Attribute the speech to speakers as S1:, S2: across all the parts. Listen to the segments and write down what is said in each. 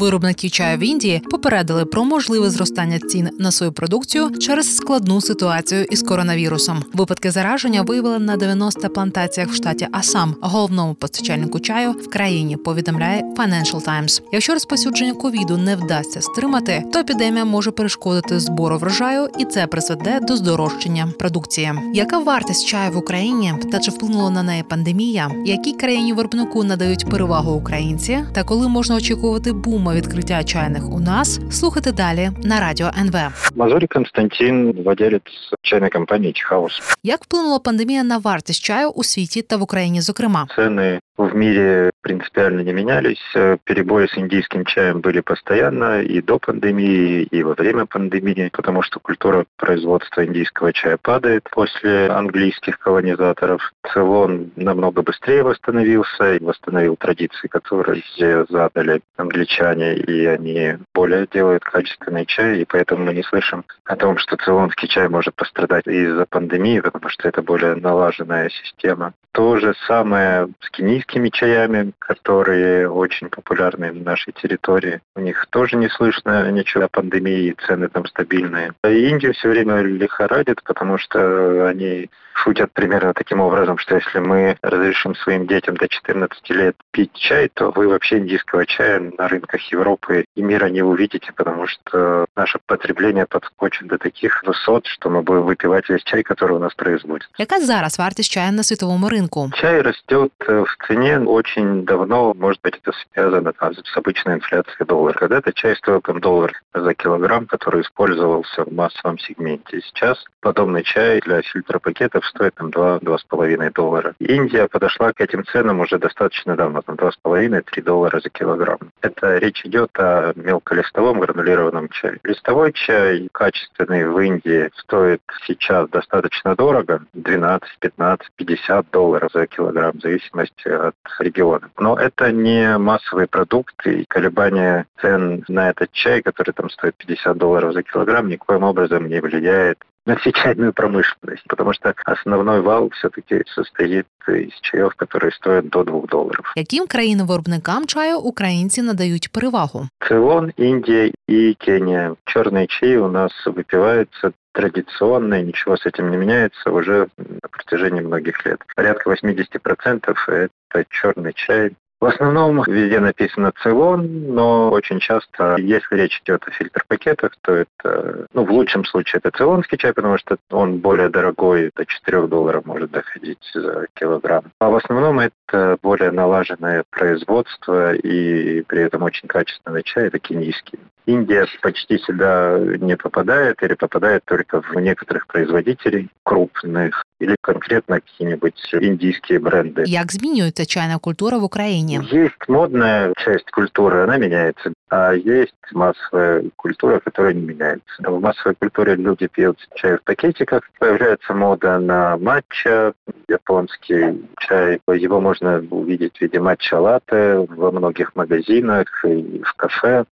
S1: Виробники чаю в Індії попередили про можливе зростання цін на свою продукцію через складну ситуацію із коронавірусом. Випадки зараження виявили на 90 плантаціях в штаті Асам, головному постачальнику чаю в країні. Повідомляє Financial Times. Якщо розпосюдження ковіду не вдасться стримати, то епідемія може перешкодити збору врожаю, і це призведе до здорожчання продукції. Яка вартість чаю в Україні та чи вплинула на неї пандемія? Якій країні виробнику надають перевагу українці? Та коли можна очікувати бума відкриття чайних у нас? Слухайте далі на радіо НВ.
S2: Мазурі Константин, владелець чайної компанії Чхаус.
S1: Як вплинула пандемія на вартість чаю у світі та в Україні, зокрема?
S2: Цены в мире принципиально не менялись. Перебои с индийским чаем были постоянно и до пандемии, и во время пандемии, потому что культура производства индийского чая падает после английских колонизаторов. Цейлон намного быстрее восстановился и восстановил традиции, которые задали англичане, и они более делают качественный чай, и поэтому мы не слышим о том, что цейлонский чай может пострадать из-за пандемии, потому что это более налаженная система. То же самое с кенийскими чаями, которые очень популярны в нашей территории. У них тоже не слышно ничего о пандемии, цены там стабильные. А Индия все время лихорадит, потому что они шутят примерно таким образом, что если мы разрешим своим детям до 14 лет пить чай, то вы вообще индийского чая на рынках Европы и мира не увидите, потому что наше потребление подскочит до таких высот, что мы будем выпивать весь чай, который у нас производят.
S1: Яка зараз вартість чаю на світовому ринку?
S2: Чай растет в цене очень давно, может быть, это связано там, с обычной инфляцией доллара. Когда-то чай стоил там доллар за килограмм, который использовался в массовом сегменте. Сейчас подобный чай для фильтропакетов стоит там 2-2,5 доллара. Индия подошла к этим ценам уже достаточно давно, там 2,5-3 доллара за килограмм. Это речь идет о мелколистовом гранулированном чае. Листовой чай качественный в Индии стоит сейчас достаточно дорого, 12, 15, 50 долларов за килограмм, в зависимости от региона. Но это не массовый продукт, и колебания цен на этот чай, который там стоит 50 долларов за килограмм, никоим образом не влияет на чайную промышленность, потому что основной вал все-таки состоит из чаев, которые стоят до 2 долларов.
S1: Яким країнам-виробникам чаю українці надають перевагу?
S2: Цейлон, Индия и Кения. Черные чаи у нас выпиваются традиционно, и ничего с этим не меняется уже на протяжении многих лет. Порядка 80% это черный чай, в основном везде написано Цейлон, но очень часто, если речь идет о фильтр-пакетах, то это, ну, в лучшем случае это цейлонский чай, потому что он более дорогой, до 4 долларов может доходить за килограмм. А в основном это более налаженное производство и при этом очень качественный чай, это кенийский. Индия почти сюда не попадает или попадает только в некоторых производителей крупных или конкретно какие-нибудь индийские бренды.
S1: Як змінюється чайна культура в Україні?
S2: Есть модная часть культуры, она меняется, а есть массовая культура, которая не меняется. В массовой культуре люди пьют чай в пакетиках, появляется мода на матча, японский чай. Его можно увидеть в виде матча-латте во многих магазинах и в кафе.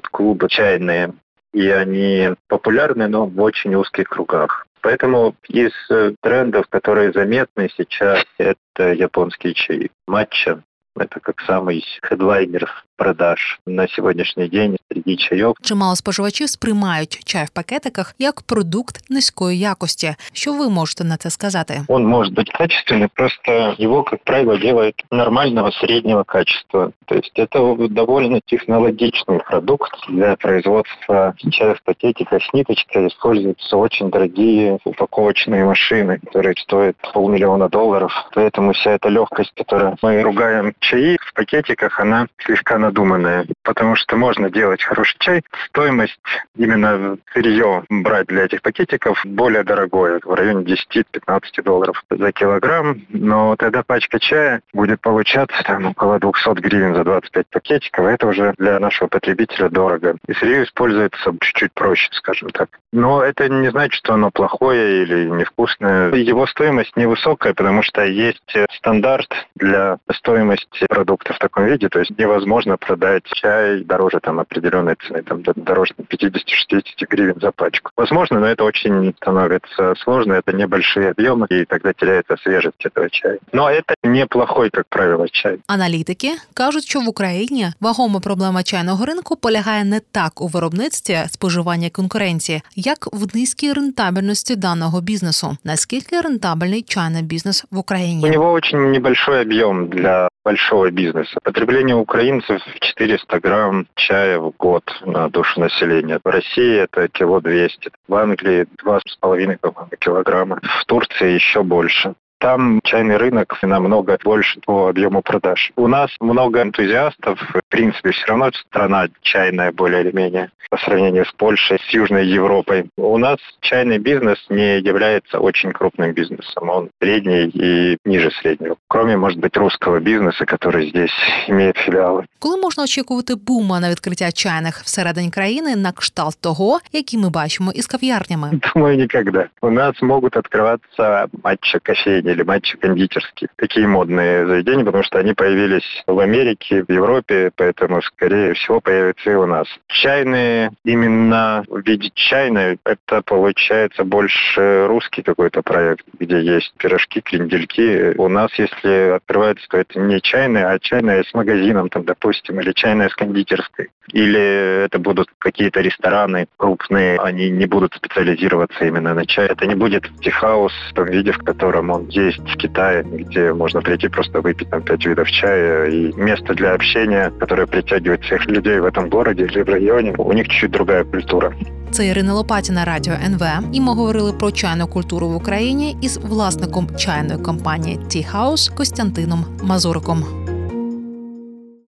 S2: Существуют клубы чайные, и они популярны, но в очень узких кругах. Поэтому из трендов, которые заметны сейчас, это японский чай. Матча – это как самый хедлайнер продаж на сьогоднішній день серед чайов.
S1: Чимало споживачів сприймають чай в пакетиках як продукт низької якості. Що ви можете на це сказати?
S2: Он может быть качественный, просто его, как правило, делают нормального среднего качества. То есть это довольно технологичный продукт для производства чая в пакетиках с ниточкой. Используются очень дорогие упаковочные машины, которые стоят полмиллиона долларов. Поэтому вся эта легкость, которую мы ругаем чаи в пакетиках, она слегка надуманная, потому что можно делать хороший чай. Стоимость именно сырье брать для этих пакетиков более дорогое, в районе 10-15 долларов за килограмм, но тогда пачка чая будет получаться там около 200 гривен за 25 пакетиков, это уже для нашего потребителя дорого. И сырье используется чуть-чуть проще, скажем так. Но это не значит, что оно плохое или невкусное. Его стоимость невысокая, потому что есть стандарт для стоимости продукта в таком виде, то есть невозможно продать чай дороже там определенной цены, там дороже 50-60 гривен за пачку. Возможно, но это очень становится сложно, это небольшие объемы, и тогда теряется свежесть этого чая. Но это неплохой, как правило, чай.
S1: Аналітики кажуть, що в Україні вагома проблема чайного ринку полягає не так у виробництві споживання конкуренції, як в низькій рентабельності даного бізнесу. Наскільки рентабельний чайний бізнес в Україні?
S2: У него очень небольшой объем для большого бизнеса. Потребление украинцев 400 грамм чая в год на душу населения. В России это кило 200. В Англии 2,5 по-моему, килограмма. В Турции еще больше. Там чайный рынок намного больше по объему продаж. У нас много энтузиастов. В принципе, все равно страна чайная более или менее по сравнению с Польшей, с Южной Европой. У нас чайный бизнес не является очень крупным бизнесом. Он средний и ниже среднего Кроме, может быть, русского бизнеса, который здесь имеет филиалы.
S1: Коли можна очікувати бума на відкриття чайних всередині країни на кшталт того, які ми бачимо із кав'ярнями?
S2: Думаю, никогда. У нас могут открываться матча кофейни или матчи кондитерские. Такие модные заведения, потому что они появились в Америке, в Европе, поэтому, скорее всего, появятся и у нас. Чайные, именно в виде чайной, это получается больше русский какой-то проект, где есть пирожки, крендельки. У нас, если открывается, то это не чайная, а чайная с магазином, там, допустим, или чайная с кондитерской. Или это будут какие-то рестораны крупные, они не будут специализироваться именно на чае. Это не будет техаус в том виде, в котором он есть в Китае, где можно прийти просто выпить там пять видов чая. И место для общения, которое притягивает всех людей в этом городе или в районе, у них чуть-чуть другая культура.
S1: Це Ірина Лопатіна, радіо НВ. І ми говорили про чайну культуру в Україні із власником чайної компанії Tea House Костянтином Мазуриком.